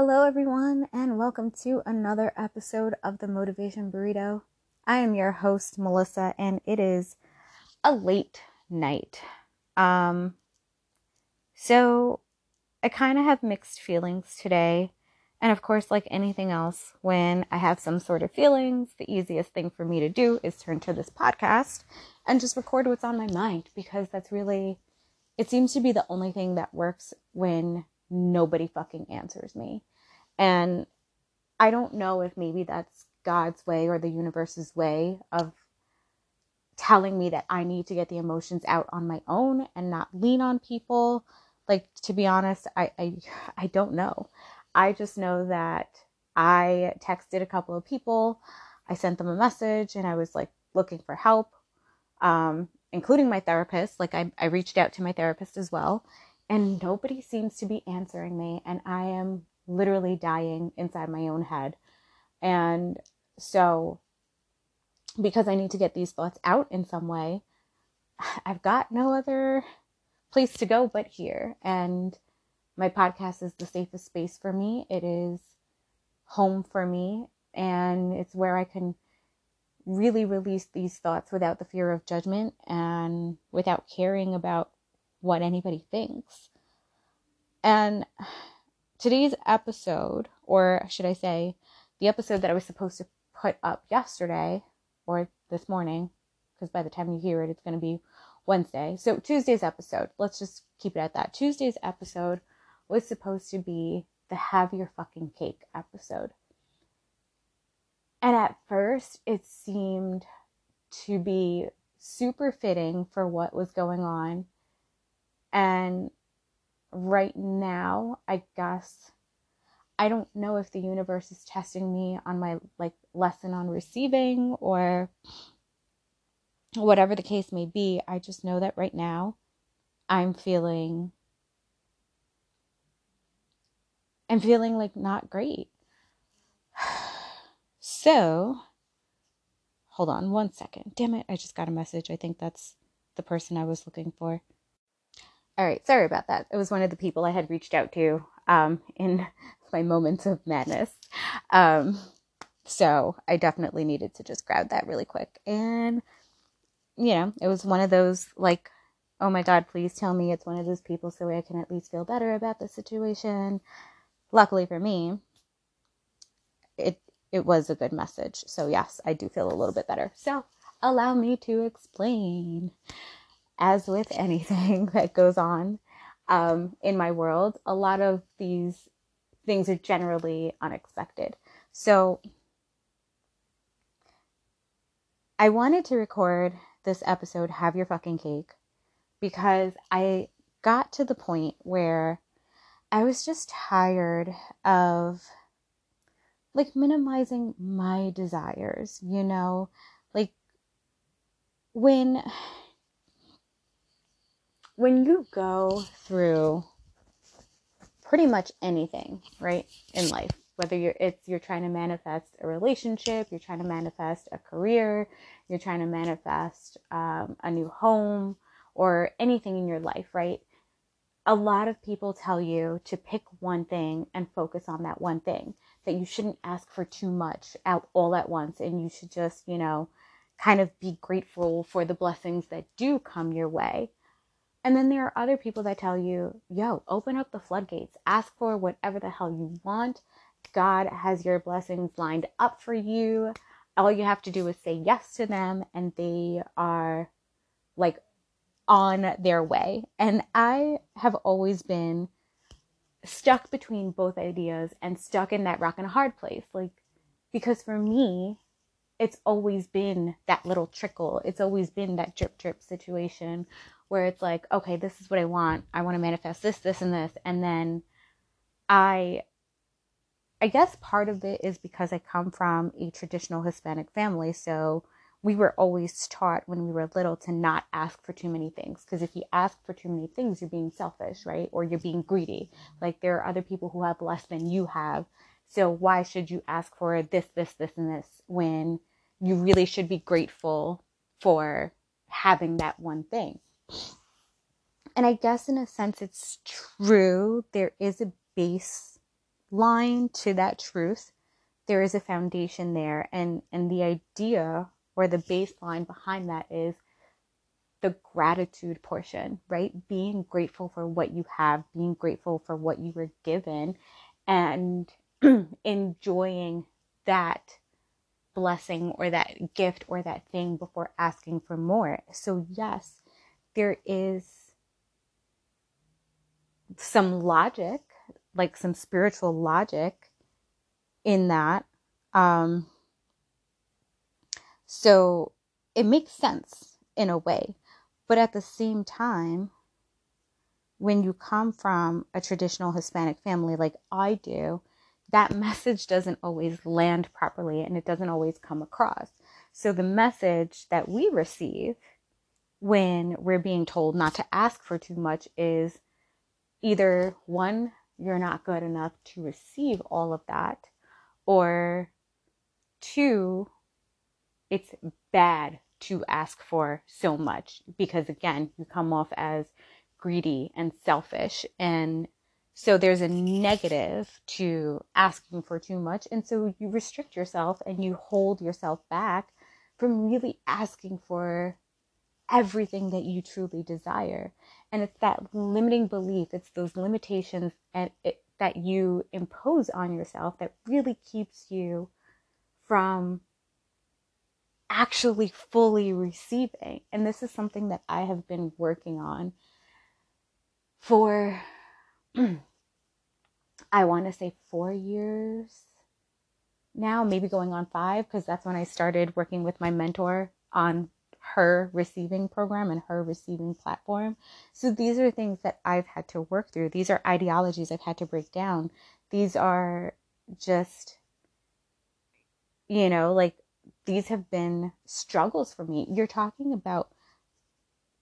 Hello, everyone, and welcome to another episode of the Motivation Burrito. I am your host, Melissa, and it is a late night. Um, so I kind of have mixed feelings today. And of course, like anything else, when I have some sort of feelings, the easiest thing for me to do is turn to this podcast and just record what's on my mind because that's really, it seems to be the only thing that works when nobody fucking answers me. And I don't know if maybe that's God's way or the universe's way of telling me that I need to get the emotions out on my own and not lean on people. Like to be honest, I I, I don't know. I just know that I texted a couple of people. I sent them a message and I was like looking for help, um, including my therapist. Like I, I reached out to my therapist as well and nobody seems to be answering me and i am literally dying inside my own head. And so because i need to get these thoughts out in some way i've got no other place to go but here. And my podcast is the safest space for me. It is home for me and it's where i can really release these thoughts without the fear of judgment and without caring about what anybody thinks. And today's episode, or should I say, the episode that I was supposed to put up yesterday or this morning, because by the time you hear it, it's going to be Wednesday. So Tuesday's episode, let's just keep it at that. Tuesday's episode was supposed to be the have your fucking cake episode. And at first, it seemed to be super fitting for what was going on and right now, I guess I don't know if the universe is testing me on my like lesson on receiving or whatever the case may be. I just know that right now I'm feeling I'm feeling like not great. So, hold on one second. Damn it, I just got a message. I think that's the person I was looking for. All right, sorry about that. It was one of the people I had reached out to um, in my moments of madness. Um, so I definitely needed to just grab that really quick. And, you know, it was one of those like, oh my God, please tell me it's one of those people so I can at least feel better about the situation. Luckily for me, it it was a good message. So yes, I do feel a little bit better. So allow me to explain as with anything that goes on um, in my world, a lot of these things are generally unexpected. So I wanted to record this episode, Have Your Fucking Cake, because I got to the point where I was just tired of like minimizing my desires, you know? Like when when you go through pretty much anything, right, in life, whether you're it's you're trying to manifest a relationship, you're trying to manifest a career, you're trying to manifest um, a new home or anything in your life, right? A lot of people tell you to pick one thing and focus on that one thing. That you shouldn't ask for too much all at once, and you should just, you know, kind of be grateful for the blessings that do come your way and then there are other people that tell you, yo, open up the floodgates, ask for whatever the hell you want. God has your blessings lined up for you. All you have to do is say yes to them, and they are like on their way. And I have always been stuck between both ideas and stuck in that rock and hard place. Like, because for me, it's always been that little trickle, it's always been that drip drip situation where it's like, okay, this is what I want. I want to manifest this, this, and this. And then I, I guess part of it is because I come from a traditional Hispanic family. So we were always taught when we were little to not ask for too many things. Because if you ask for too many things, you're being selfish, right? Or you're being greedy. Like there are other people who have less than you have. So why should you ask for this, this, this, and this when you really should be grateful for having that one thing? And I guess in a sense it's true. There is a baseline to that truth, there is a foundation there. And, and the idea or the baseline behind that is the gratitude portion, right? Being grateful for what you have, being grateful for what you were given, and enjoying that blessing or that gift or that thing before asking for more. So, yes, there is some logic, like some spiritual logic in that. Um, so, it makes sense in a way. But at the same time, when you come from a traditional Hispanic family like I do, that message doesn't always land properly and it doesn't always come across. So the message that we receive when we're being told not to ask for too much is either one, you're not good enough to receive all of that, or two, it's bad to ask for so much because again, you come off as greedy and selfish and so there's a negative to asking for too much. And so you restrict yourself and you hold yourself back from really asking for everything that you truly desire. And it's that limiting belief, it's those limitations and it, that you impose on yourself that really keeps you from actually fully receiving. And this is something that I have been working on for I want to say four years now, maybe going on five, because that's when I started working with my mentor on her receiving program and her receiving platform. So these are things that I've had to work through. These are ideologies I've had to break down. These are just, you know, like these have been struggles for me. You're talking about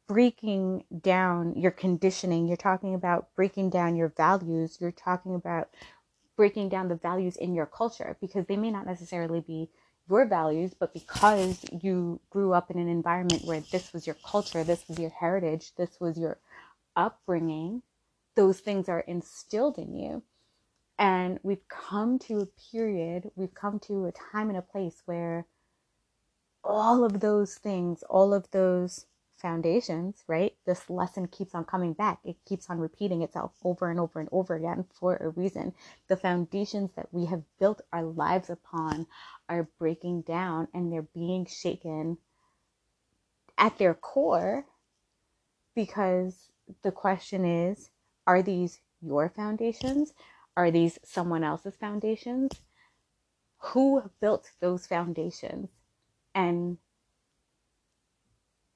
breaking down your conditioning. You're talking about breaking down your values. You're talking about breaking down the values in your culture because they may not necessarily be your values, but because you grew up in an environment where this was your culture, this was your heritage, this was your upbringing, those things are instilled in you. And we've come to a period, we've come to a time and a place where all of those things, all of those foundations, right? This lesson keeps on coming back. It keeps on repeating itself over and over and over again for a reason. The foundations that we have built our lives upon are breaking down and they're being shaken at their core because the question is are these your foundations? Are these someone else's foundations? Who built those foundations? And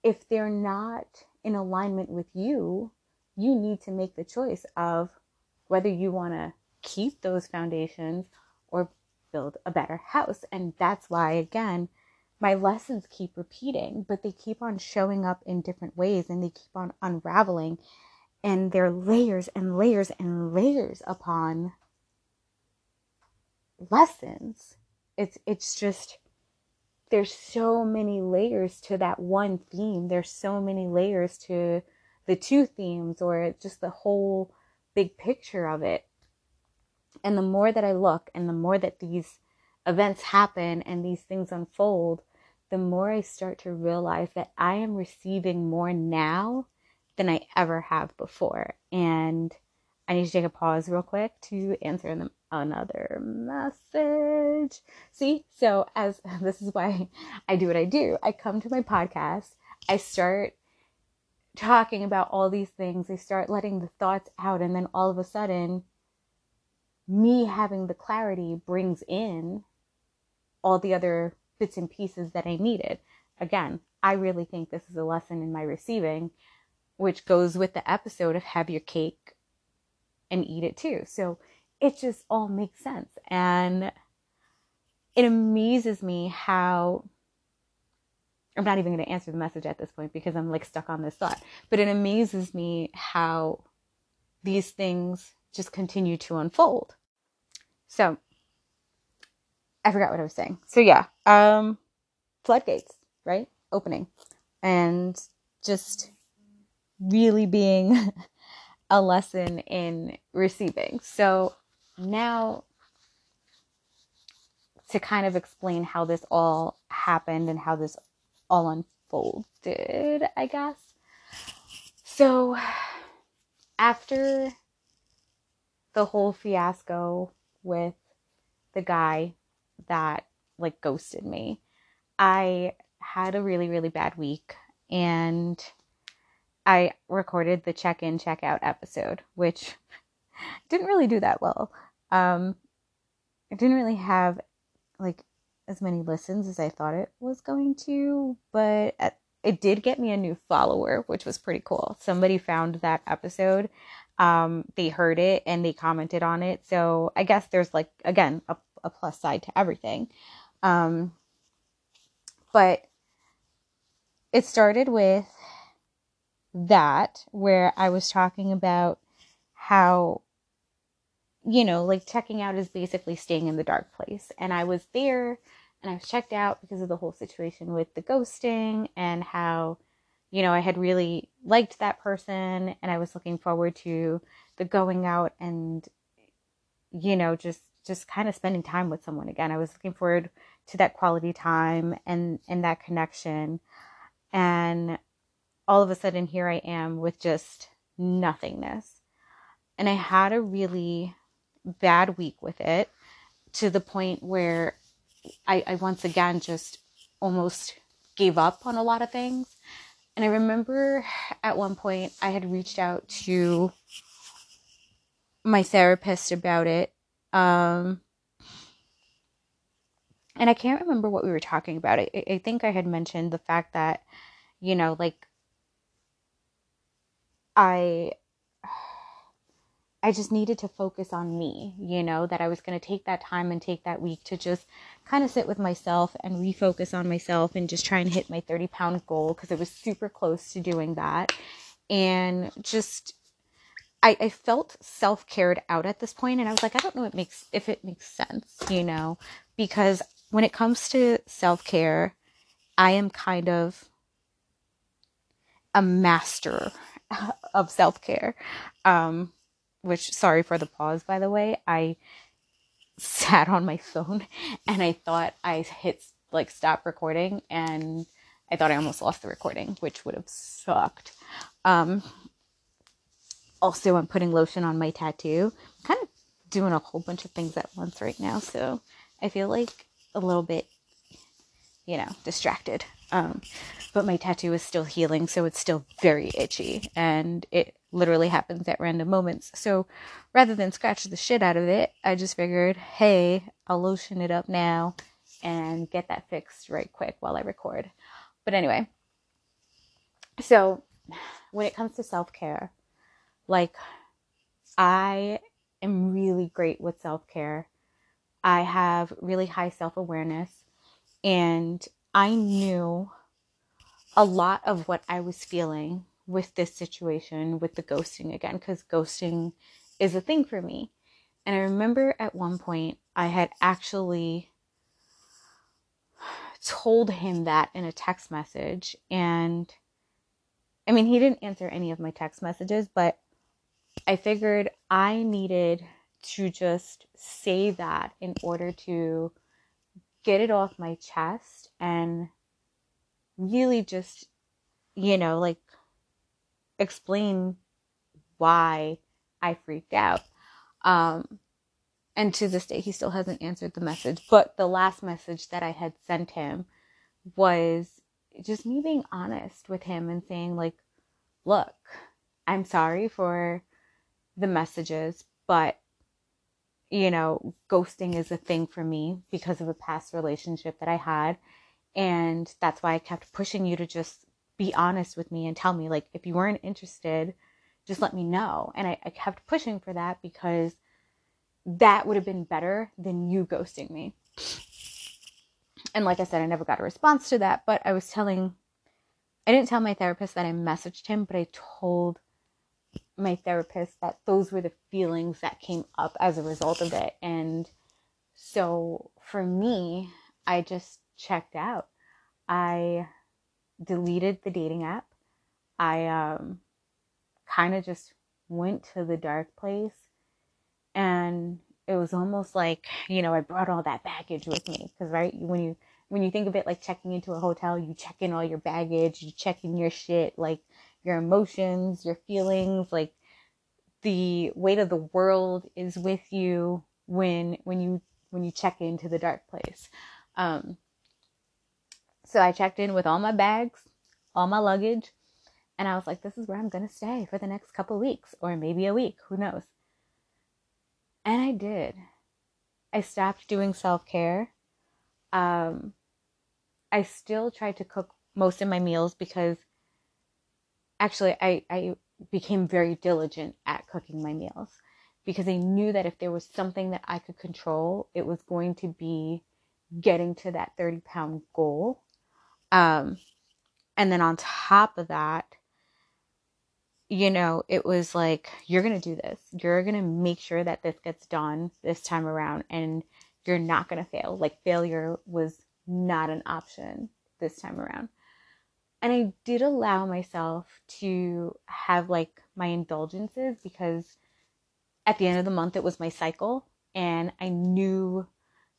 if they're not in alignment with you, you need to make the choice of whether you want to keep those foundations or build a better house. And that's why, again, my lessons keep repeating, but they keep on showing up in different ways and they keep on unraveling. And they're layers and layers and layers upon lessons. It's it's just there's so many layers to that one theme. There's so many layers to the two themes or just the whole big picture of it. And the more that I look and the more that these events happen and these things unfold, the more I start to realize that I am receiving more now than I ever have before. And I need to take a pause real quick to answer another message. See, so as this is why I do what I do, I come to my podcast, I start talking about all these things, I start letting the thoughts out, and then all of a sudden, me having the clarity brings in all the other bits and pieces that I needed. Again, I really think this is a lesson in my receiving, which goes with the episode of Have Your Cake and eat it too. So it just all makes sense. And it amazes me how I'm not even going to answer the message at this point because I'm like stuck on this thought. But it amazes me how these things just continue to unfold. So I forgot what I was saying. So yeah, um floodgates, right? Opening. And just really being a lesson in receiving. So now to kind of explain how this all happened and how this all unfolded, I guess. So, after the whole fiasco with the guy that like ghosted me, I had a really, really bad week and I recorded the check in, check out episode, which didn't really do that well. Um, it didn't really have like as many listens as I thought it was going to, but it did get me a new follower, which was pretty cool. Somebody found that episode. Um, they heard it and they commented on it. So I guess there's like, again, a, a plus side to everything. Um, but it started with that, where I was talking about how you know, like checking out is basically staying in the dark place. And I was there and I was checked out because of the whole situation with the ghosting and how, you know, I had really liked that person and I was looking forward to the going out and, you know, just just kind of spending time with someone again. I was looking forward to that quality time and and that connection. And all of a sudden here I am with just nothingness. And I had a really bad week with it to the point where I, I once again just almost gave up on a lot of things. And I remember at one point I had reached out to my therapist about it. Um, and I can't remember what we were talking about. I, I think I had mentioned the fact that, you know, like I I just needed to focus on me, you know, that I was going to take that time and take that week to just kind of sit with myself and refocus on myself and just try and hit my 30 pound goal because I was super close to doing that. And just, I, I felt self cared out at this point, and I was like, I don't know it makes if it makes sense, you know, because when it comes to self care, I am kind of a master of self care. Um, which sorry for the pause by the way. I sat on my phone and i thought i hit like stop recording and i thought i almost lost the recording which would have sucked. Um also i'm putting lotion on my tattoo. I'm kind of doing a whole bunch of things at once right now so i feel like a little bit you know distracted um but my tattoo is still healing so it's still very itchy and it literally happens at random moments. So rather than scratch the shit out of it, I just figured, hey, I'll lotion it up now and get that fixed right quick while I record. But anyway, so when it comes to self care, like I am really great with self care. I have really high self awareness, and I knew a lot of what I was feeling with this situation with the ghosting again because ghosting is a thing for me. And I remember at one point I had actually told him that in a text message and I mean he didn't answer any of my text messages but I figured I needed to just say that in order to get it off my chest and really just you know like explain why I freaked out. Um, and to this day, he still hasn't answered the message. But the last message that I had sent him was just me being honest with him and saying, like, look, I'm sorry for the messages, but you know, ghosting is a thing for me because of a past relationship that I had. And that's why I kept pushing you to just be honest with me and tell me like if you weren't interested just let me know and I, I kept pushing for that because that would have been better than you ghosting me and like i said i never got a response to that but i was telling i didn't tell my therapist that i messaged him but i told my therapist that those were the feelings that came up as a result of it and so for me i just checked out i deleted the dating app. I um, kind of just went to the dark place and it was almost like, you know, I brought all that baggage with me. Cause right, when you, when you think of it like checking into a hotel, you check in all your baggage, you check in your shit, like your emotions, your feelings, like the weight of the world is with you when, when you, when you check into the dark place. Um, so I checked in with all my bags, all my luggage, and I was like, this is where I'm to stay for the next couple weeks or maybe a week, who knows. And I did. I stopped doing self care. Um, I still tried to cook most of my meals because actually I, I became very diligent at cooking my meals because I knew that if there was something that I could control, it was going to be getting to that 30 pound goal. Um, and then on top of that, you know, it was like, you're going to do this. You're going to make sure that this gets done this time around and you're not going to fail. Like, failure was not an option this time around. And I did allow myself to have like my indulgences because at the end of the month it was my cycle and I knew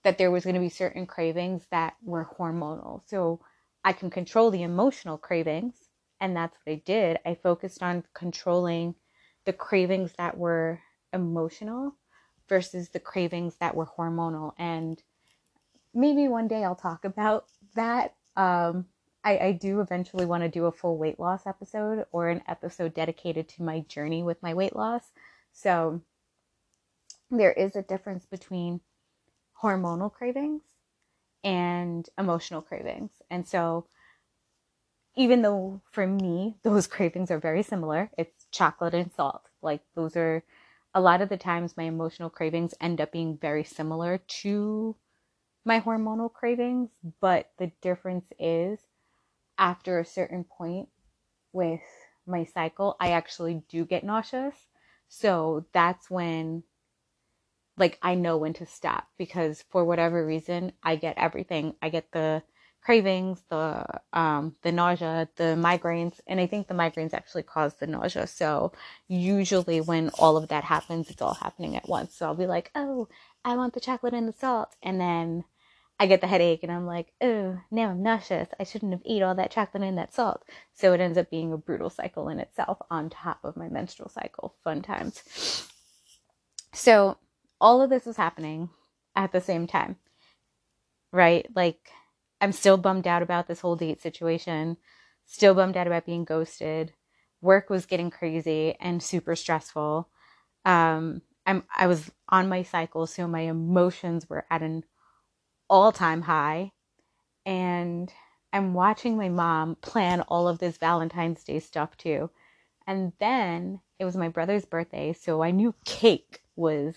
that there was going to be certain cravings that were hormonal. So I can control the emotional cravings and that's what I did. I focused on controlling the cravings that were emotional versus the cravings that were hormonal. And maybe one day I'll talk about that. Um, I, I do eventually want to do a full weight loss episode or an episode dedicated to my journey with my weight loss. So there is a difference between hormonal cravings and emotional cravings. And so even though for me, those cravings are very similar, it's chocolate and salt. Like those are a lot of the times my emotional cravings end up being very similar to my hormonal cravings, but the difference is after a certain point with my cycle, I actually do get nauseous. So that's when like I know when to stop because for whatever reason I get everything. I get the cravings, the um, the nausea, the migraines, and I think the migraines actually cause the nausea. So usually when all of that happens, it's all happening at once. So I'll be like, oh, I want the chocolate and the salt, and then I get the headache, and I'm like, oh, now I'm nauseous. I shouldn't have eaten all that chocolate and that salt. So it ends up being a brutal cycle in itself on top of my menstrual cycle. Fun times. So all of this is happening at the same time, right? Like I'm still bummed out about this whole date situation, still bummed out about being ghosted. Work was getting crazy and super stressful. Um, I'm I was on my cycle, so my emotions were at an all-time high, and I'm watching my mom plan all of this Valentine's Day stuff too. And then it was my brother's birthday, so I knew cake was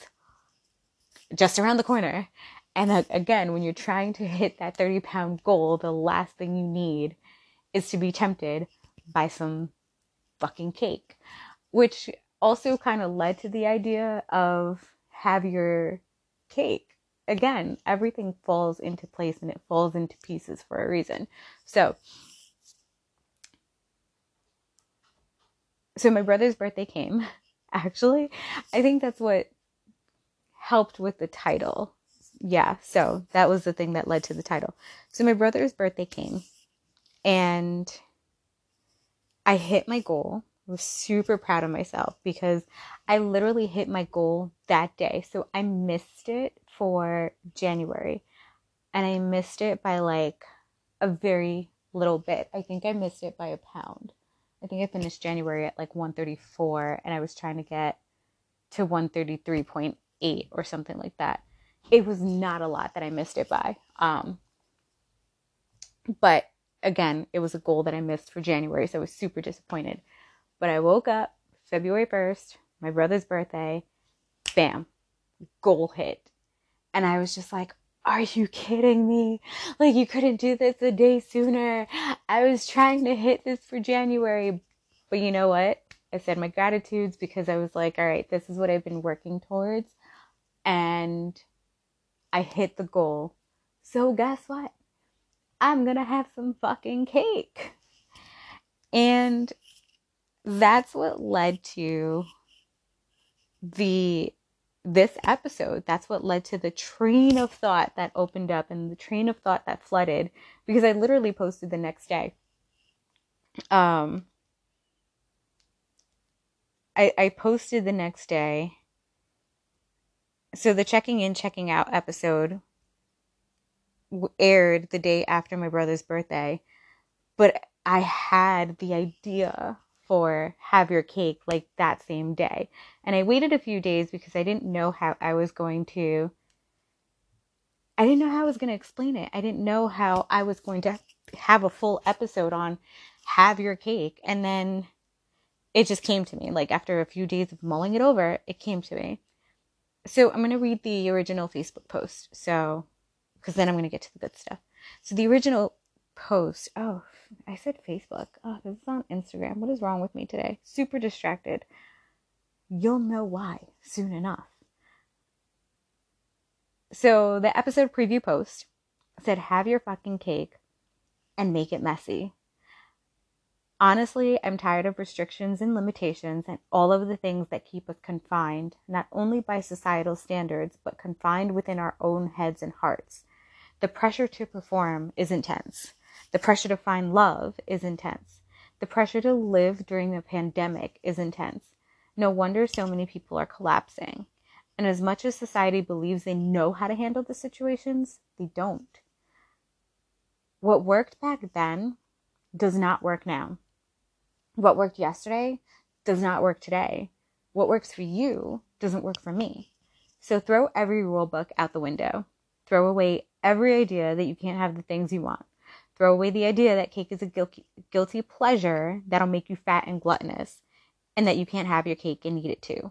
just around the corner. And again, when you're trying to hit that 30 pound goal, the last thing you need is to be tempted by some fucking cake, which also kind of led to the idea of have your cake. Again, everything falls into place and it falls into pieces for a reason. So, so my brother's birthday came. Actually, I think that's what helped with the title yeah, so that was the thing that led to the title. So my brother's birthday came and I hit my goal. I was super proud of myself because I literally hit my goal that day. So I missed it for January and I missed it by like a very little bit. I think I missed it by a pound. I think I finished January at like 134 and I was trying to get to 133.8 or something like that it was not a lot that I missed it by. Um, but again, it was a goal that I missed for January, so I was super disappointed. But I woke up February 1st, my brother's birthday, bam, goal hit. And I was just like, are you kidding me? Like, you couldn't do this a day sooner. I was trying to hit this for January. But you know what? I said my gratitudes because I was like, all right, this is what I've been working towards. And I hit the goal. So guess what? I'm going to have some fucking cake. And that's what led to the this episode. That's what led to the train of thought that opened up and the train of thought that flooded because I literally posted the next day. Um, I, I posted the next day. So the checking in, checking out episode aired the day after my brother's birthday, but I had the idea for have your cake like that same day. And I waited a few days because I didn't know how I was going to I didn't know how I was going to explain it. I didn't know how I was going to have a full episode on have your cake and then it just came to me like after a few days of mulling it over, it came to me. So I'm going to read the original Facebook post. So because then I'm going to get to the good stuff. So the original post, oh, I said Facebook. Oh, this is on Instagram. What is wrong with me today? Super distracted. You'll know why soon enough. So the episode preview post said, Have your fucking cake and make it messy. Honestly, I'm tired of restrictions and limitations and all of the things that keep us confined, not only by societal standards, but confined within our own heads and hearts. The pressure to perform is intense. The pressure to find love is intense. The pressure to live during the pandemic is intense. No wonder so many people are collapsing. And as much as society believes they know how to handle the situations, they don't. What worked back then does not work now. What worked yesterday does not work today. What works for you doesn't work for me. So throw every rule book out the window. Throw away every idea that you can't have the things you want. Throw away the idea that cake is a guilty, guilty pleasure that'll make you fat and gluttonous and that you can't have your cake and eat it too.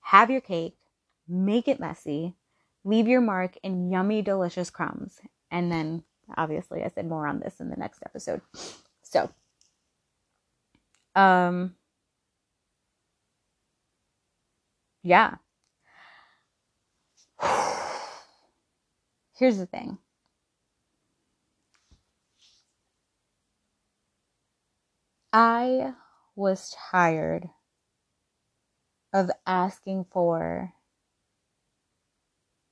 Have your cake, make it messy, leave your mark in yummy, delicious crumbs. And then, obviously, I said more on this in the next episode. So, um, yeah. Here's the thing. I was tired of asking for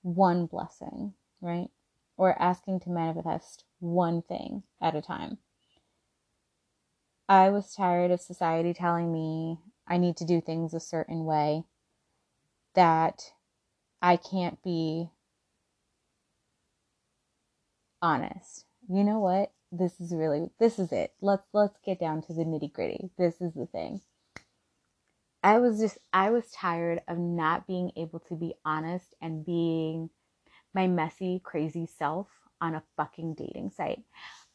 one blessing, right? Or asking to manifest one thing at a time. I was tired of society telling me I need to do things a certain way, that I can't be honest. You know what? This is really this is it. Let's let's get down to the nitty-gritty. This is the thing. I was just I was tired of not being able to be honest and being my messy, crazy self on a fucking dating site.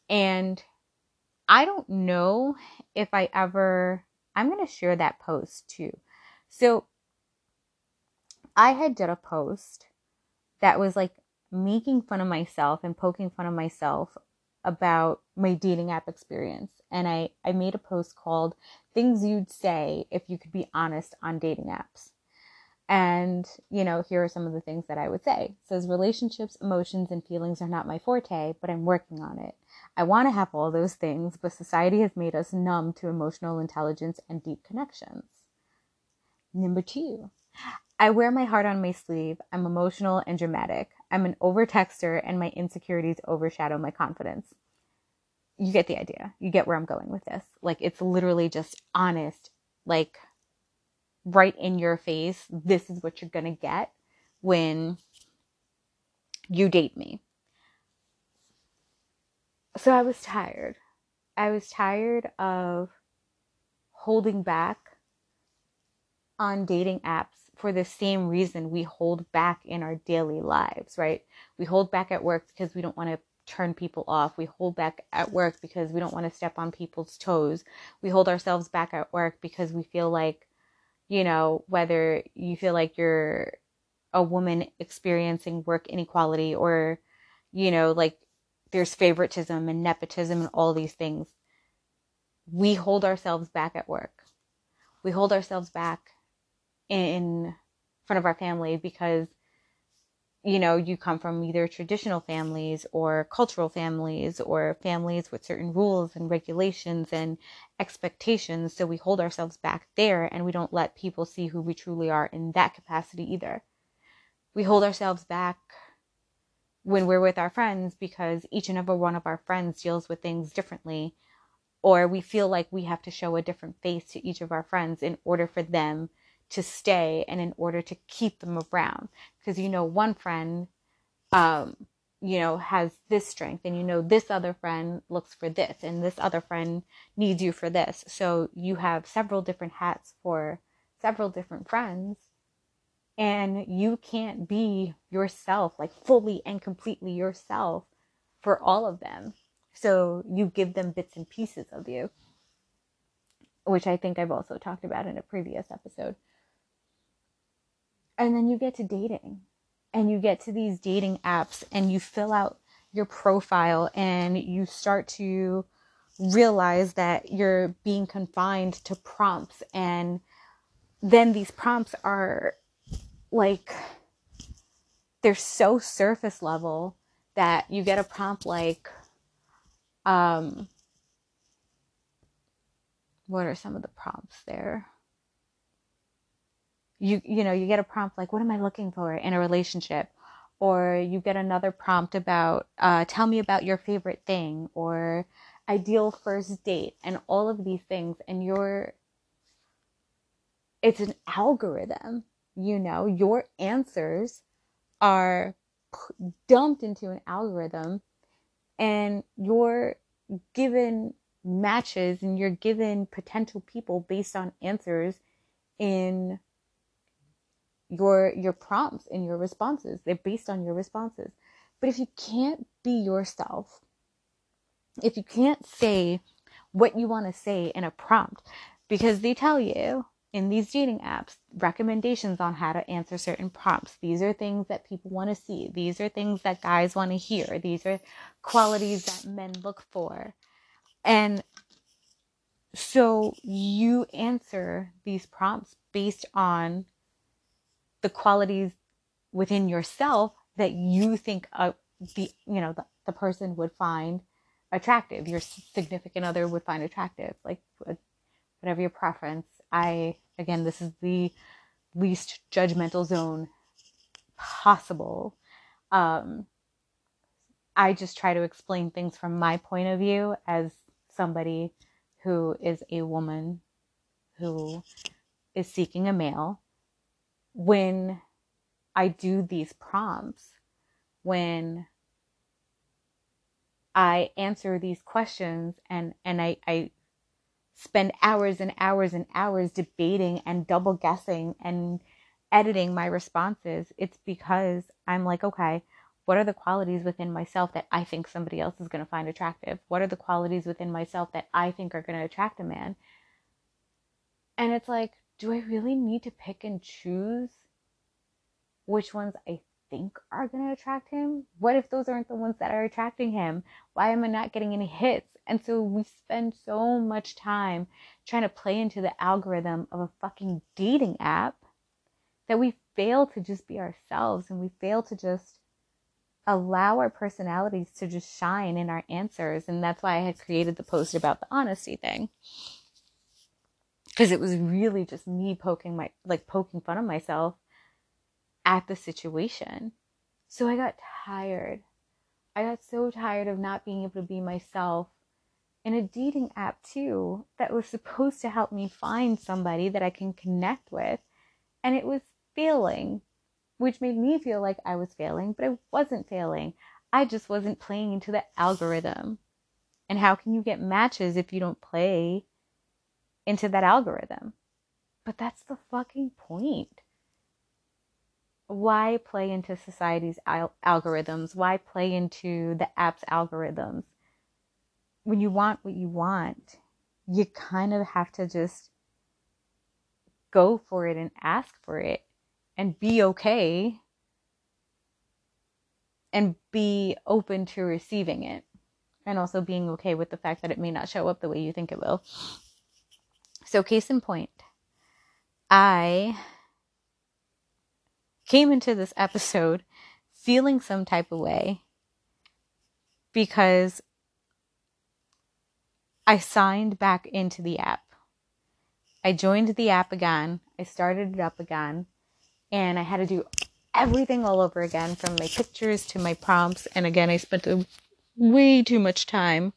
And I don't know if I ever I'm going to share that post too. So I had did a post that was like making fun of myself and poking fun of myself about my dating app experience. And I, I made a post called Things You'd Say If You Could Be Honest on Dating Apps. And, you know, here are some of the things that I would say. It says relationships, emotions, and feelings are not my forte, but I'm working on it. I want to have all those things, but society has made us numb to emotional intelligence and deep connections. Number two, I wear my heart on my sleeve. I'm emotional and dramatic. I'm an overtexter and my insecurities overshadow my confidence. You get the idea. You get where I'm going with this. Like, it's literally just honest, like, right in your face. This is what you're going to get when you date me. So I was tired. I was tired of holding back on dating apps for the same reason we hold back in our daily lives, right? We hold back at work because we don't want to turn people off. We hold back at work because we don't want to step on people's toes. We hold ourselves back at work because we feel like, you know, whether you feel like you're a woman experiencing work inequality or, you know, like there's favoritism and nepotism and all these things. We hold ourselves back at work. We hold ourselves back in front of our family because you know you come from either traditional families or cultural families or families with certain rules and regulations and expectations. So we hold ourselves back there and we don't let people see who we truly are in that capacity either. We hold ourselves back when we're with our friends because each and every one of our friends deals with things differently or we feel like we have to show a different face to each of our friends in order for them to stay and in order to keep them around. Because you know one friend um you know has this strength and you know this other friend looks for this and this other friend needs you for this. So you have several different hats for several different friends and you can't be yourself like fully and completely yourself for all of them. So you give them bits and pieces of you, which I think I've also talked about in a previous episode. And then you get to dating and you get to these dating apps and you fill out your profile and you start to realize that you're being confined to prompts and then these prompts are like they're so surface level that you get a prompt like um, what are some of the prompts there? You you know, you get a prompt like what am I looking for in a relationship? Or you get another prompt about uh, tell me about your favorite thing or ideal first date and all of these things and you're it's an algorithm, you know, your answers are dumped into an algorithm and you're given matches and you're given potential people based on answers in your your prompts and your responses they're based on your responses but if you can't be yourself if you can't say what you want to say in a prompt because they tell you in these dating apps recommendations on how to answer certain prompts. These are things that people want to see. These are things that guys want to hear. These are qualities that men look for. And so you answer these prompts based on the qualities within yourself that you think uh, the you know the, the person would find attractive your significant other would find attractive like whatever your preference i Again, this is the least judgmental zone possible. Um, I just try to explain things from my point of view as somebody who is a woman who is seeking a male. When I do these prompts, when I answer these questions and, and I, I spend hours and hours and hours debating and double guessing and editing my responses, it's because I'm like, okay, what are the qualities within myself that I think somebody else is going to find attractive? What are the qualities within myself that I think are going to attract a man? And it's like, do I really need to pick and choose which ones I think are going to attract him? What if those aren't the ones that are attracting him? Why am I not getting any hits? And so we spend so much time trying to play into the algorithm of a fucking dating app that we fail to just be ourselves and we fail to just allow our personalities to just shine in our answers. And that's why I had created the post about the honesty thing. Because it was really just me poking my, like poking fun of myself at the situation. So I got tired. I got so tired of not being able to be myself in a dating app too that was supposed to help me find somebody that I can connect with. And it was failing, which made me feel like I was failing, but I wasn't failing. I just wasn't playing into the algorithm. And how can you get matches if you don't play into that algorithm? But that's the fucking point. Why play into society's al- algorithms? Why play into the app's algorithms? when you want what you want, you kind of have to just go for it and ask for it and be okay and be open to receiving it and also being okay with the fact that it may not show up the way you think it will. So, case in point, I came into this episode feeling some type of way because I signed back into the app. I joined the app again. I started it up again. And I had to do everything all over again from my pictures to my prompts. And again, I spent way too much time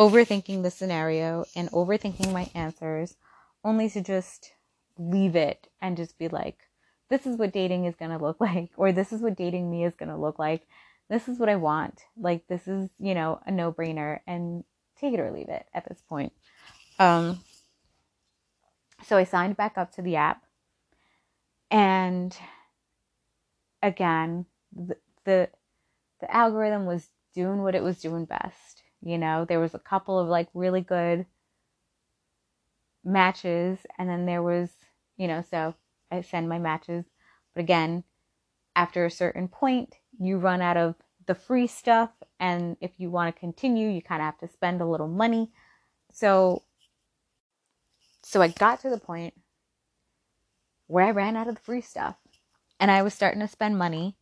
overthinking the scenario and overthinking my answers, only to just leave it and just be like, this is what dating is going to look like, or this is what dating me is going to look like. This is what I want. Like, this is, you know, a no brainer and take it or leave it at this point. Um, so I signed back up to the app and again, the, the, the algorithm was doing what it was doing best. You know, there was a couple of like really good matches and then there was, you know, so I send my matches. But again, after a certain point, you run out of the free stuff. And if you want to continue, you kind of have to spend a little money. So, so I got to the point where I ran out of the free stuff and I was starting to spend money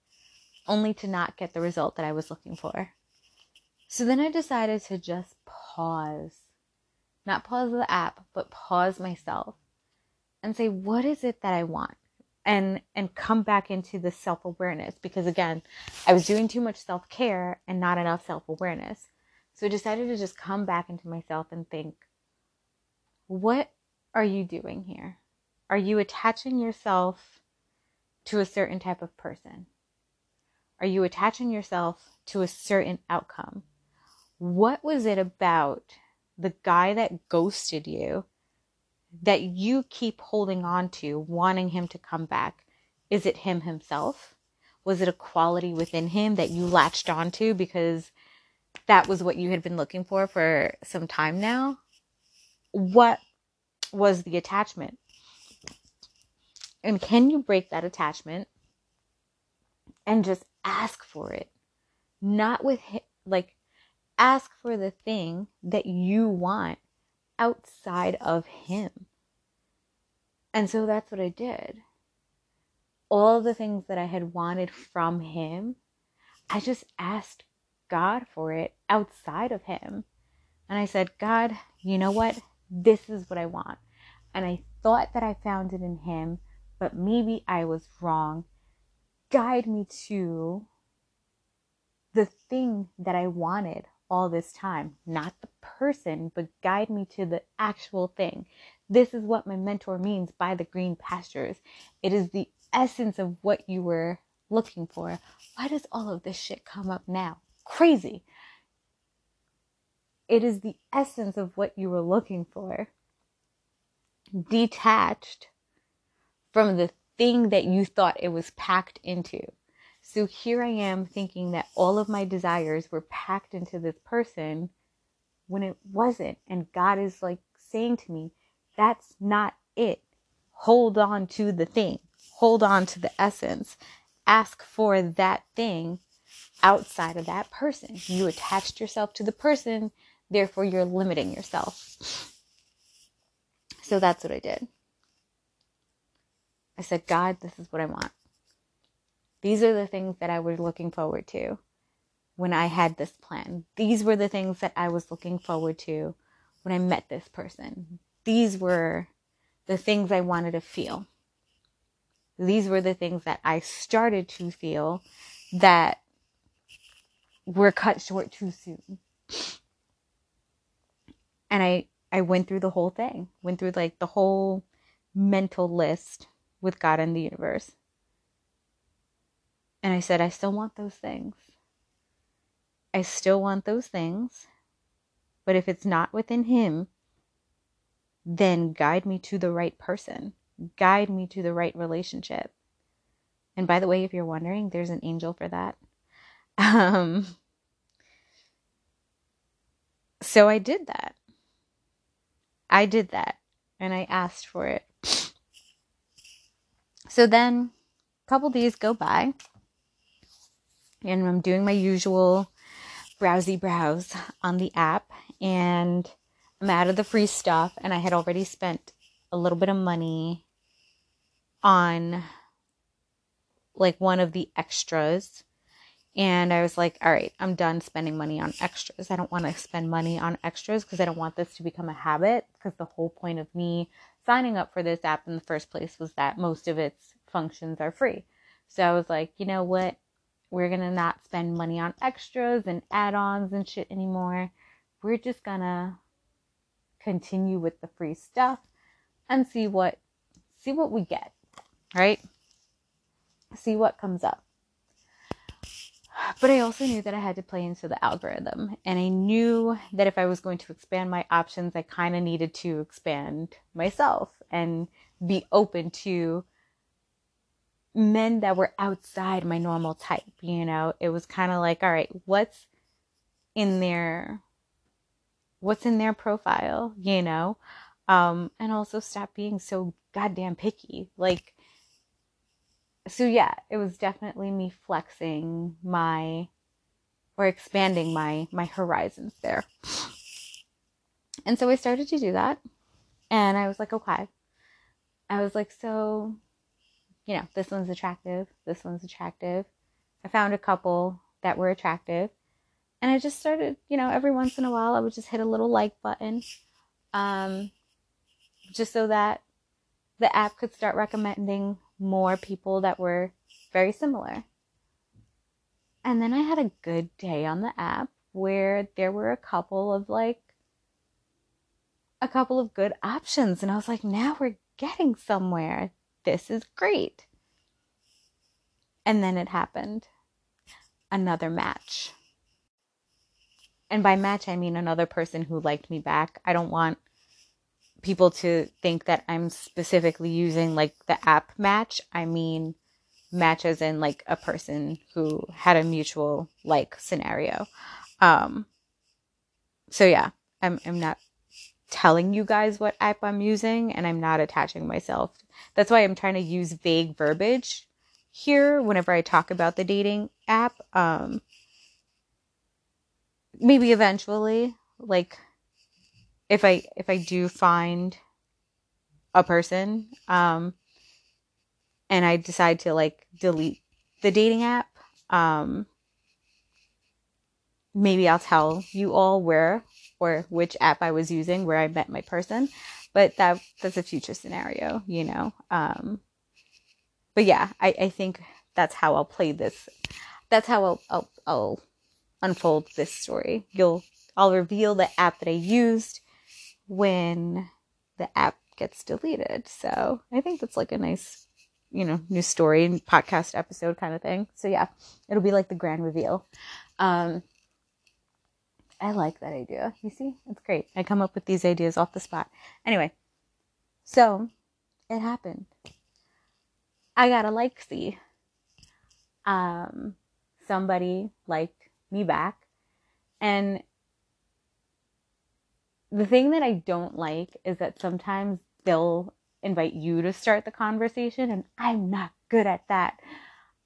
only to not get the result that I was looking for. So then I decided to just pause. Not pause the app, but pause myself and say, what is it that I want? And and come back into the self-awareness because again, I was doing too much self-care and not enough self-awareness. So I decided to just come back into myself and think, what are you doing here? Are you attaching yourself to a certain type of person? Are you attaching yourself to a certain outcome? What was it about the guy that ghosted you that you keep holding on to, wanting him to come back? Is it him himself? Was it a quality within him that you latched onto because that was what you had been looking for for some time now? What was the attachment? And can you break that attachment and just ask for it? Not with, like, ask for the thing that you want outside of him. And so that's what I did. All the things that I had wanted from him, I just asked God for it outside of him. And I said, God, you know what? This is what I want. And I thought that I found it in him, but maybe I was wrong. Guide me to the thing that I wanted all this time, not the person, but guide me to the actual thing. This is what my mentor means by the green pastures. It is the essence of what you were looking for. Why does all of this shit come up now? Crazy. It is the essence of what you were looking for. Detached from the thing that you thought it was packed into. So here I am thinking that all of my desires were packed into this person when it wasn't. And God is like saying to me, that's not it. Hold on to the thing, hold on to the essence. Ask for that thing outside of that person. You attached yourself to the person, therefore, you're limiting yourself. So that's what I did. I said, God, this is what I want. These are the things that I was looking forward to when I had this plan. These were the things that I was looking forward to when I met this person. These were the things I wanted to feel. These were the things that I started to feel that were cut short too soon. And I I went through the whole thing. Went through like the whole mental list with God and the universe. And I said, I still want those things. I still want those things. But if it's not within Him, then guide me to the right person, guide me to the right relationship. And by the way, if you're wondering, there's an angel for that. Um, so I did that. I did that and I asked for it. So then a couple days go by and I'm doing my usual browsy browse on the app and I'm out of the free stuff and I had already spent a little bit of money on like one of the extras and I was like, all right, I'm done spending money on extras. I don't want to spend money on extras because I don't want this to become a habit. Because the whole point of me signing up for this app in the first place was that most of its functions are free. So I was like, you know what? We're going to not spend money on extras and add ons and shit anymore. We're just going to continue with the free stuff and see what see what we get right see what comes up but I also knew that I had to play into the algorithm. And I knew that if I was going to expand my options, I kind of needed to expand myself and be open to men that were outside my normal type. You know, it was kind of like, all right, what's in their what's in their profile, you know? Um, and also stop being so goddamn picky. Like so yeah, it was definitely me flexing my or expanding my my horizons there. And so I started to do that. And I was like, okay. I was like, so, you know, this one's attractive. This one's attractive. I found a couple that were attractive. And I just started, you know, every once in a while, I would just hit a little like button. Um, just so that the app could start recommending more people that were very similar. And then I had a good day on the app where there were a couple of like, a couple of good options. And I was like, now we're getting somewhere. This is great. And then it happened another match. And by match, I mean another person who liked me back. I don't want people to think that I'm specifically using like the app match. I mean match as in like a person who had a mutual like scenario. Um so yeah, I'm I'm not telling you guys what app I'm using and I'm not attaching myself. That's why I'm trying to use vague verbiage here whenever I talk about the dating app. Um maybe eventually like if I if I do find a person um and I decide to like delete the dating app um maybe I'll tell you all where or which app I was using where I met my person but that that's a future scenario you know um but yeah I I think that's how I'll play this that's how I'll I'll, I'll unfold this story you'll I'll reveal the app that I used when the app gets deleted. So I think that's like a nice, you know, new story podcast episode kind of thing. So yeah, it'll be like the grand reveal. Um, I like that idea. You see, it's great. I come up with these ideas off the spot. Anyway, so it happened. I got a like see. Um, somebody liked me back, and the thing that I don't like is that sometimes they'll invite you to start the conversation, and I'm not good at that.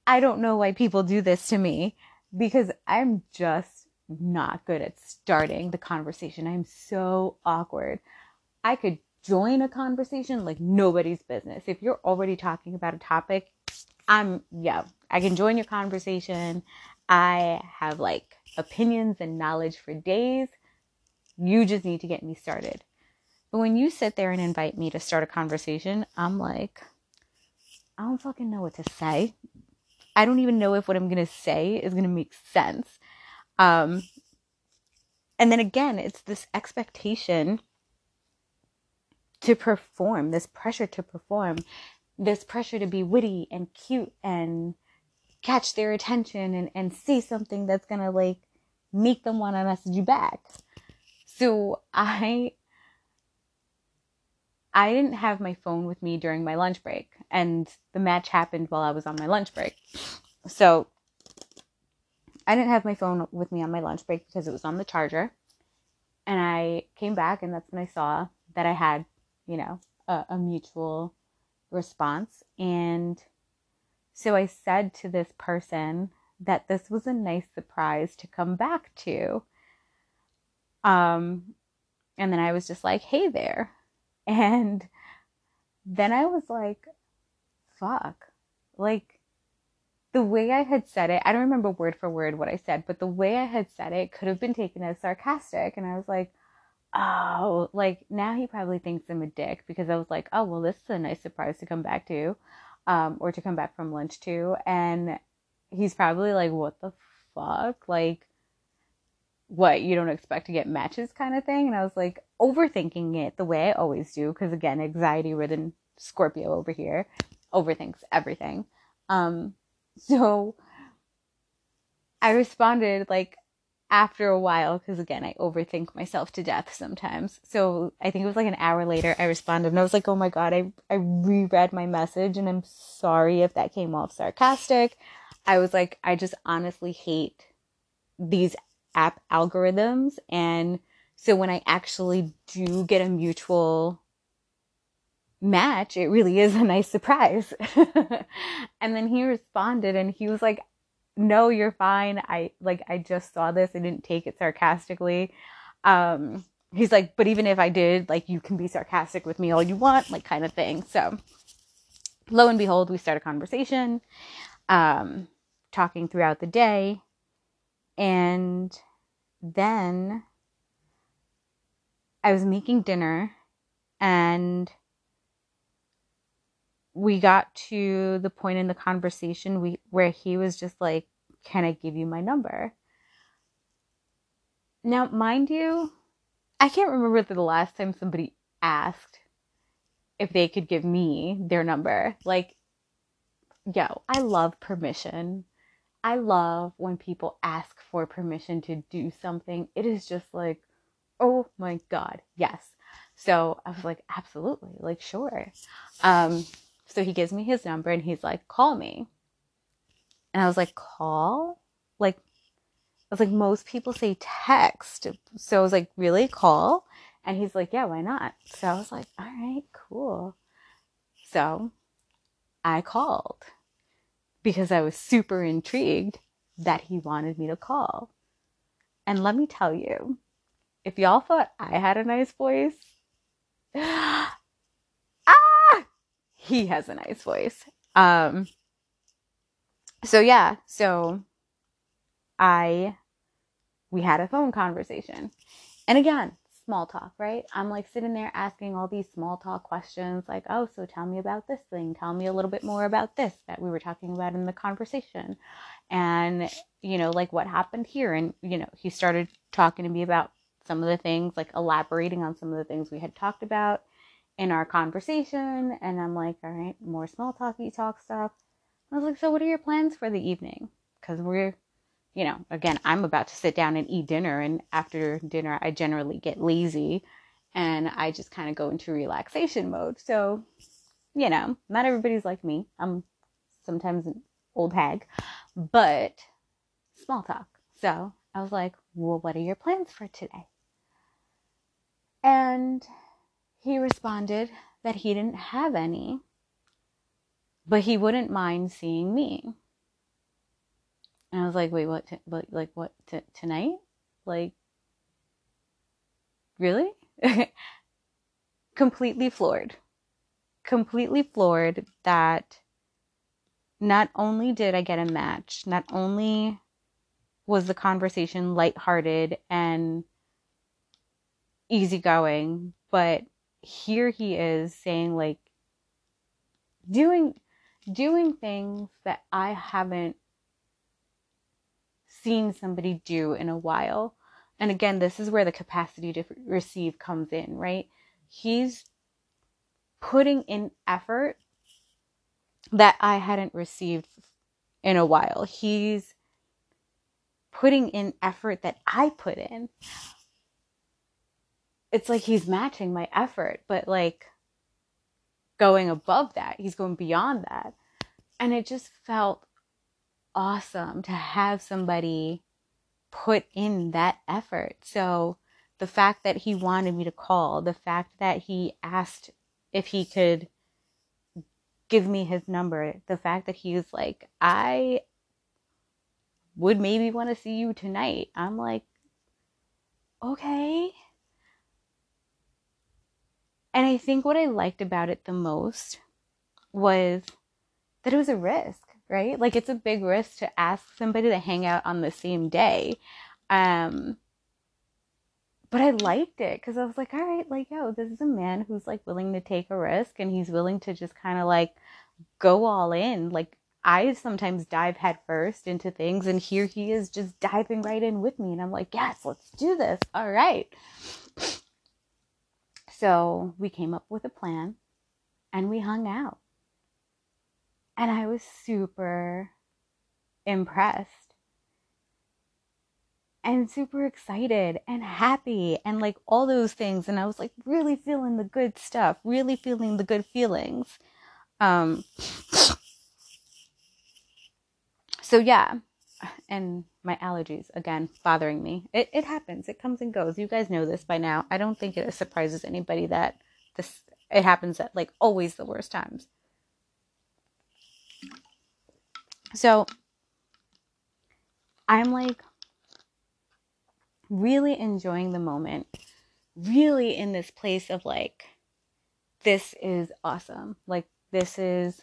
I don't know why people do this to me because I'm just not good at starting the conversation. I'm so awkward. I could join a conversation like nobody's business. If you're already talking about a topic, I'm, yeah, I can join your conversation. I have like opinions and knowledge for days. You just need to get me started. But when you sit there and invite me to start a conversation, I'm like, I don't fucking know what to say. I don't even know if what I'm to say is to make sense. Um, and then again, it's this expectation to perform, this pressure to perform, this pressure to be witty and cute and catch their attention and, and something that's to like make them want to message you back. So I I didn't have my phone with me during my lunch break and the match happened while I was on my lunch break. So I didn't have my phone with me on my lunch break because it was on the charger. And I came back and that's when I saw that I had, you know, a, a mutual response. And so I said to this person that this was a nice surprise to come back to. Um, and then I was just like, hey there. And then I was like, fuck. Like, the way I had said it, I don't remember word for word what I said, but the way I had said it could have been taken as sarcastic. And I was like, oh, like now he probably thinks I'm a dick because I was like, oh, well, this is a nice surprise to come back to. um, or to come back from lunch too. And he's probably like, what the fuck? Like, what, you don't expect to get matches kind of thing? And I was like, overthinking it the way I always do. Cause again, anxiety ridden Scorpio over here overthinks everything. Um, so I responded like after a while, because again, I overthink myself to death sometimes. So I think it was like an hour later, I responded and I was like, oh my God, I, I reread my message and I'm sorry if that came off sarcastic. I was like, I just honestly hate these app algorithms. And so when I actually do get a mutual match, it really is a nice surprise. and then he responded and he was like, no, you're fine. I like, I just saw this. I didn't take it sarcastically. Um, he's like, but even if I did, like, you can be sarcastic with me all you want, like, kind of thing. So, lo and behold, we start a conversation, um, talking throughout the day. And then I was making dinner and we got to the point in the conversation we where he was just like, "Can I give you my number?" Now, mind you, I can't remember the last time somebody asked if they could give me their number. Like, yo, I love permission. I love when people ask for permission to do something. It is just like, oh my God, yes. So I was like, absolutely, like, sure. Um, so he gives me his number and he's like, call me. And I was like, call? Like, I was like, most people say text. So I was like, really? Call? And he's like, yeah, why not? So I was like, all right, cool. So I called because I was super intrigued that he wanted me to call. And let me tell you, if y'all thought I had a nice voice, ah! He has a nice voice. Um, so yeah, so I, we had a phone conversation. And again, small talk, right? I'm like sitting there asking all these small talk questions, like, oh, so tell me about this thing. Tell me a little bit more about this that we were talking about in the conversation. And, you know, like what happened here. And, you know, he started talking to me about some of the things, like elaborating on some of the things we had talked about in our conversation. And I'm like, all right, more small talky talk stuff. I was like, so what are your plans for the evening? Because we're, you know, again, I'm about to sit down and eat dinner. And after dinner, I generally get lazy and I just kind of go into relaxation mode. So, you know, not everybody's like me. I'm sometimes an old hag, but small talk. So I was like, well, what are your plans for today? And he responded that he didn't have any, but he wouldn't mind seeing me. And I was like, wait, what? T- like, what? T- tonight? Like, really? Completely floored. Completely floored that not only did I get a match, not only was the conversation lighthearted and easygoing, but here he is saying like doing doing things that I haven't seen somebody do in a while. And again, this is where the capacity to receive comes in, right? He's putting in effort that I hadn't received in a while. He's putting in effort that I put in it's like he's matching my effort, but like going above that. He's going beyond that. And it just felt awesome to have somebody put in that effort. So the fact that he wanted me to call, the fact that he asked if he could give me his number, the fact that he was like, I would maybe want to see you tonight. I'm like, okay. And I think what I liked about it the most was that it was a risk, right? Like it's a big risk to ask somebody to hang out on the same day. Um, but I liked it because I was like, all right, like, yo, this is a man who's like willing to take a risk and he's willing to just kind of like go all in. Like I sometimes dive headfirst into things, and here he is just diving right in with me. And I'm like, yes, let's do this. All right. So we came up with a plan and we hung out. And I was super impressed and super excited and happy and like all those things. And I was like really feeling the good stuff, really feeling the good feelings. Um, so yeah, and my allergies again bothering me. It it happens. It comes and goes. You guys know this by now. I don't think it surprises anybody that this it happens at like always the worst times. So I'm like really enjoying the moment. Really in this place of like this is awesome. Like this is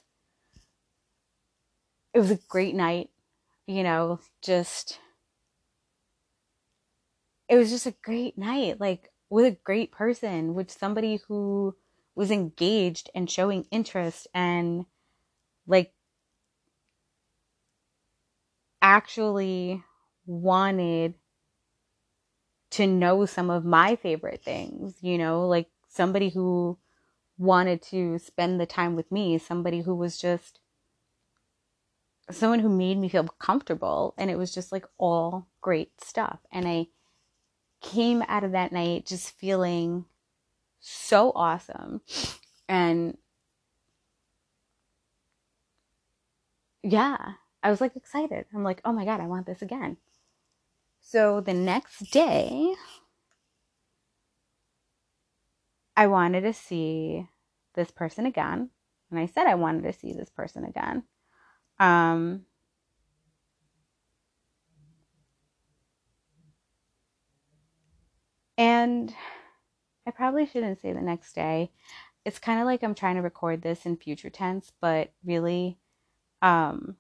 it was a great night you know, just it was just a great night, like with a great person, with somebody who was engaged and showing interest and like actually wanted to know some of my favorite things, you know, like somebody who wanted to spend the time with me, somebody who was just someone who made me feel comfortable and it was just like all great stuff. And i came out of that night just feeling so awesome. And yeah i was like excited. I'm like oh my god i want this again. So the next day i wanted to see this person again. And i said i wanted to see this person again um, and I probably shouldn't say the next day. It's kind of like I'm trying to record this in future tense, but really, um,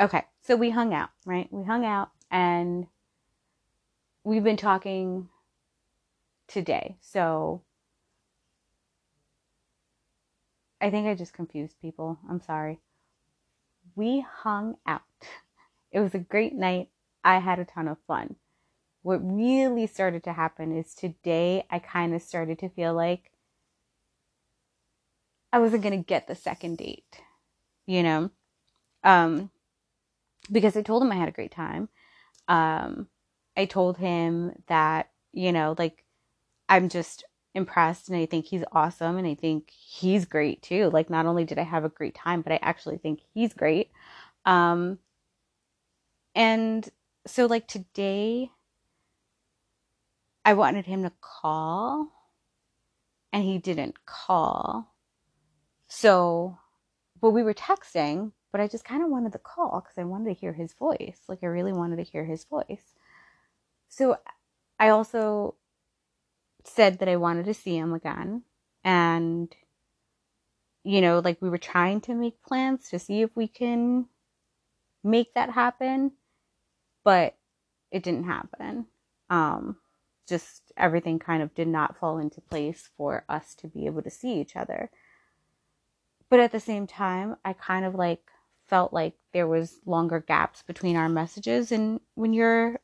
okay, so we hung out, right? We hung out and we've been talking today. So I think I just confused people. I'm sorry. We hung out. It was a great night. I had a ton of fun. What really started to happen is today I kind of started to feel like I wasn't going to get the second date, you know? Um, because I told him I had a great time. Um, I told him that, you know, like I'm just impressed and I think he's awesome and I think he's great too. Like not only did I have a great time, but I actually think he's great. Um and so like today I wanted him to call and he didn't call. So but we were texting, but I just kind of wanted the call cuz I wanted to hear his voice. Like I really wanted to hear his voice. So I also said that I wanted to see him again. And, you know, like we were trying to make plans to see if we can make that happen, but it didn't happen. Um, just everything kind of did not fall into place for us to be able to see each other. But at the same time, I kind of like felt like there was longer gaps between our messages and when you're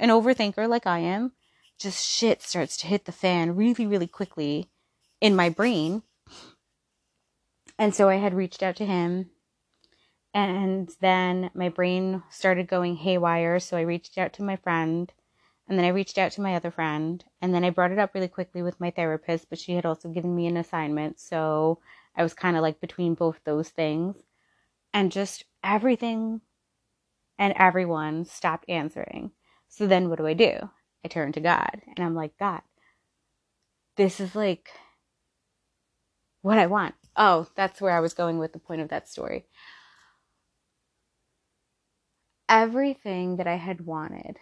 an overthinker like I am, just shit starts to hit the fan really, really quickly in my brain. And so I had reached out to him. And then my brain started going haywire. So I reached out to my friend. And then I reached out to my other friend. And then I brought it up really quickly with my therapist, but she had also given me an assignment. So I was kind of like between both those things. And just everything and everyone stopped answering. So then what do I do? I turn to God and I'm like, God, this is like what I want. Oh, that's where I was going with the point of that story. Everything that I had wanted,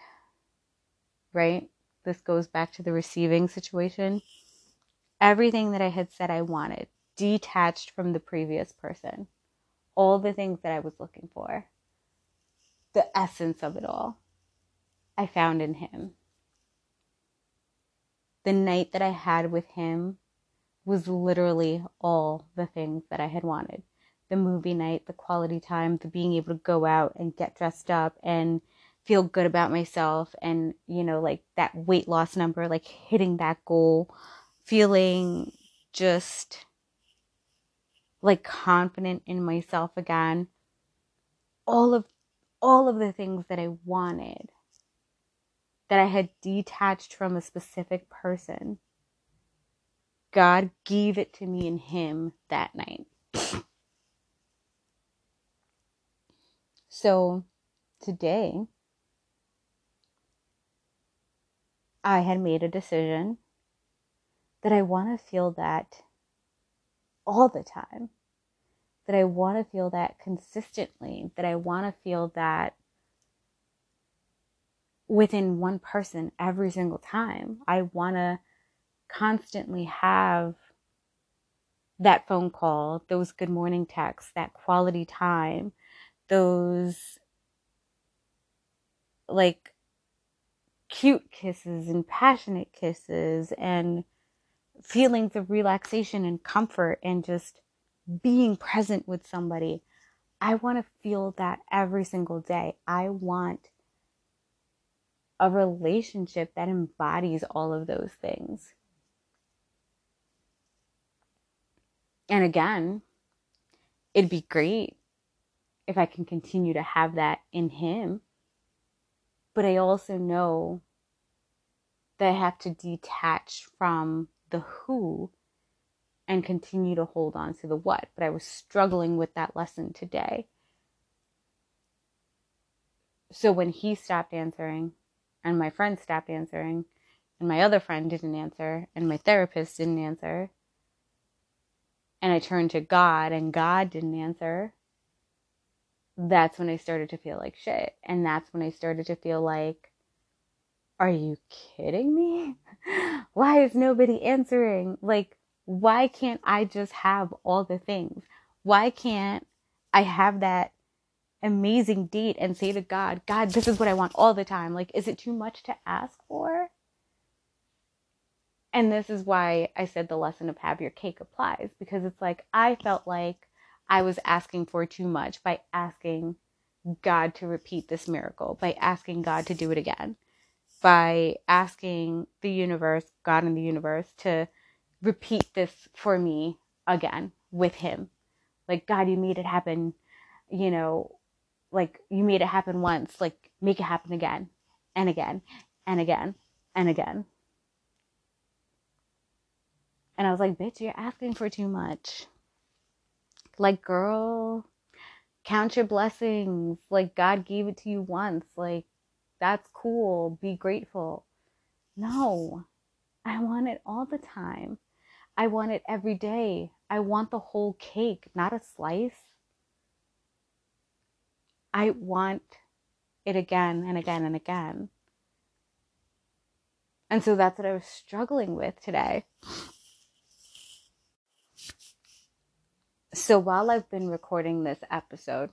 right? This goes back to the receiving situation. Everything that I had said I wanted, detached from the previous person, all the things that I was looking for, the essence of it all, I found in him the night that I had with him was literally all the things that I had wanted. The movie night, the quality time, the being able to go out and get dressed up and feel good about myself and you know like that weight loss number like hitting that goal feeling just like confident in myself again. All of all of the things that I wanted that I had detached from a specific person. God gave it to me in him that night. So today I had made a decision that I want to feel that all the time, that I want to feel that consistently, that I want to feel that within one person every single time. I want to constantly have that phone call, those good morning texts, that quality time, those like cute kisses and passionate kisses and feelings of relaxation and comfort and just being present with somebody. I want to feel that every single day. I want a relationship that embodies all of those things. And again, it'd be great if I can continue to have that in Him but I also know that I have to detach from the who and continue to hold on to the what. But I was struggling with that lesson today. So when he stopped answering, and my friend stopped answering, and my other friend didn't answer, and my therapist didn't answer, and I turned to God, and God didn't answer, that's when I started to feel like shit. And that's when I started to feel like, are you kidding me? why is nobody answering? Like, why can't I just have all the things? Why can't I have that amazing date and say to God, God, this is what I want all the time? Like, is it too much to ask for? And this is why I said the lesson of have your cake applies because it's like I felt like I was asking for too much by asking God to repeat this miracle, by asking God to do it again, by asking the universe, God in the universe, to repeat this for me again with Him. Like, God, you made it happen, you know, like you made it happen once, like make it happen again and again and again and again. And I was like, bitch, you're asking for too much. Like, girl, count your blessings. Like, God gave it to you once. Like, that's cool. Be grateful. No, I want it all the time. I want it every day. I want the whole cake, not a slice. I want it again and again and again. And so that's what I was struggling with today. So while I've been recording this episode,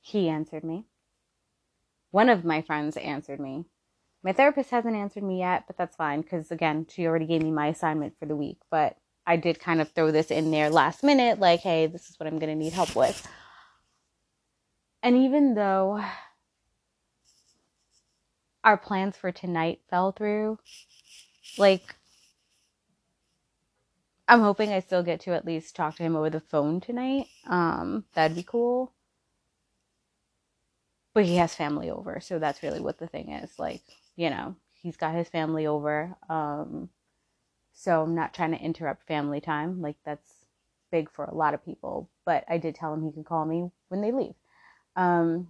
he answered me. One of my friends answered me. My therapist hasn't answered me yet, but that's fine because, again, she already gave me my assignment for the week. But I did kind of throw this in there last minute like, hey, this is what I'm going to need help with. And even though our plans for tonight fell through, like, I'm hoping I still get to at least talk to him over the phone tonight. Um, that'd be cool. But he has family over, so that's really what the thing is. Like, you know, he's got his family over. Um, so I'm not trying to interrupt family time. Like that's big for a lot of people. But I did tell him he can call me when they leave. Um,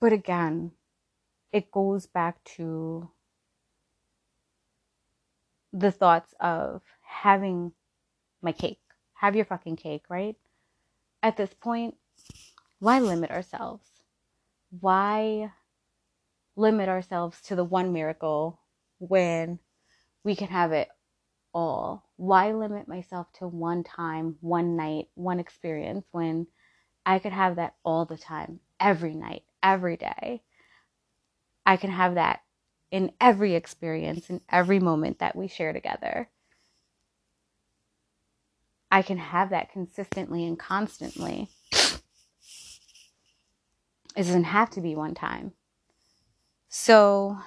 but again, it goes back to the thoughts of having my cake. Have your fucking cake, right? At this point, why limit ourselves? Why limit ourselves to the one miracle when we can have it all? Why limit myself to one time, one night, one experience when I could have that all the time, every night, every day? I can have that in every experience, in every moment that we share together. I can have that consistently and constantly. It doesn't have to be one time. So,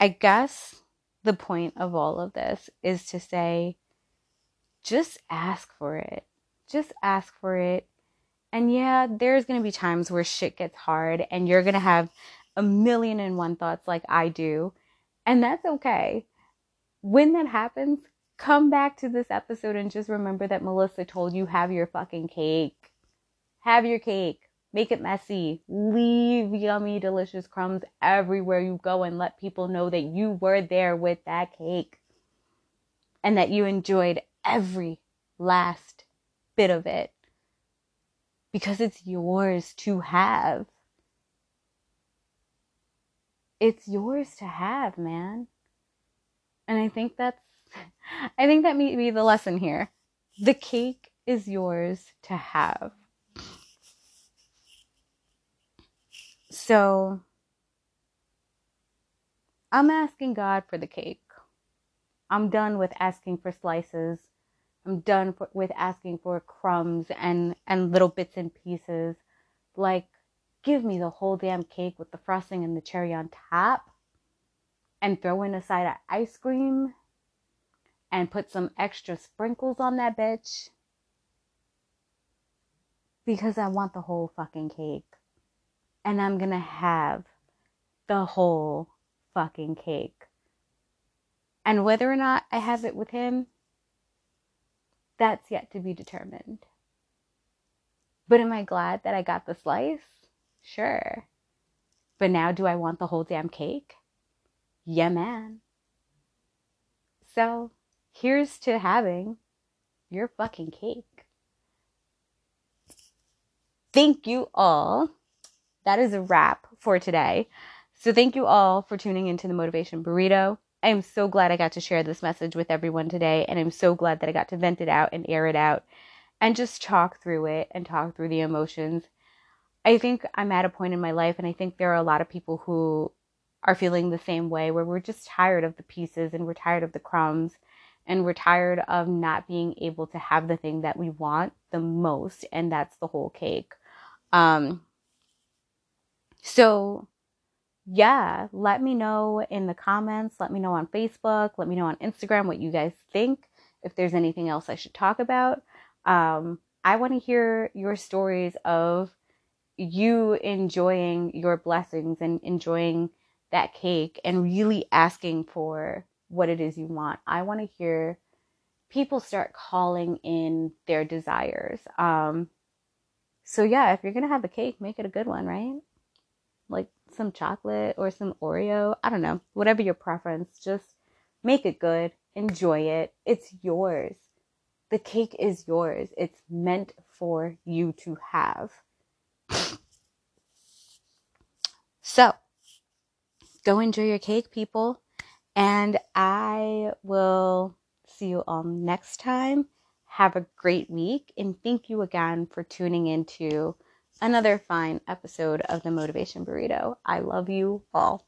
I guess the point of all of this is to say, just ask for it. Just ask for it. And yeah, there's going to be times where shit gets hard and you're going to have a million and one thoughts like I do. And that's okay. When that happens, come back to this episode and just remember that Melissa told you have your fucking cake. Have your cake. Make it messy. Leave yummy, delicious crumbs everywhere you go and let people know that you were there with that cake and that you enjoyed every last bit of it because it's yours to have. It's yours to have, man. And I think that's, I think that may be the lesson here. The cake is yours to have. So, I'm asking God for the cake. I'm done with asking for slices I'm done for, with asking for crumbs and, and little bits and pieces. Like, give me the whole damn cake with the frosting and the cherry on top. And throw in a side of ice cream. And put some extra sprinkles on that bitch. Because I want the whole fucking cake. And I'm gonna have the whole fucking cake. And whether or not I have it with him, that's yet to be determined. But am I glad that I got the slice? Sure. But now do I want the whole damn cake? Yeah, man. So here's to having your fucking cake. Thank you all. That is a wrap for today. So thank you all for tuning into the Motivation Burrito. I am so glad I got to share this message with everyone today. And I'm so glad that I got to vent it out and air it out and just talk through it and talk through the emotions. I think I'm at a point in my life, and I think there are a lot of people who are feeling the same way where we're just tired of the pieces and we're tired of the crumbs and we're tired of not being able to have the thing that we want the most, and that's the whole cake. Um, so yeah, let me know in the comments. Let me know on Facebook. Let me know on Instagram what you guys think. If there's anything else I should talk about, um, I want to hear your stories of you enjoying your blessings and enjoying that cake and really asking for what it is you want. I want to hear people start calling in their desires. Um, so yeah, if you're gonna have the cake, make it a good one, right? Like some chocolate or some Oreo. I don't know, whatever your preference. Just make it good, enjoy it. It's yours. The cake is yours. It's meant for you to have. So, go enjoy your cake, people. And I will see you all next time. Have a great week. And thank you again for tuning into another fine episode of the Motivation Burrito. I love you all.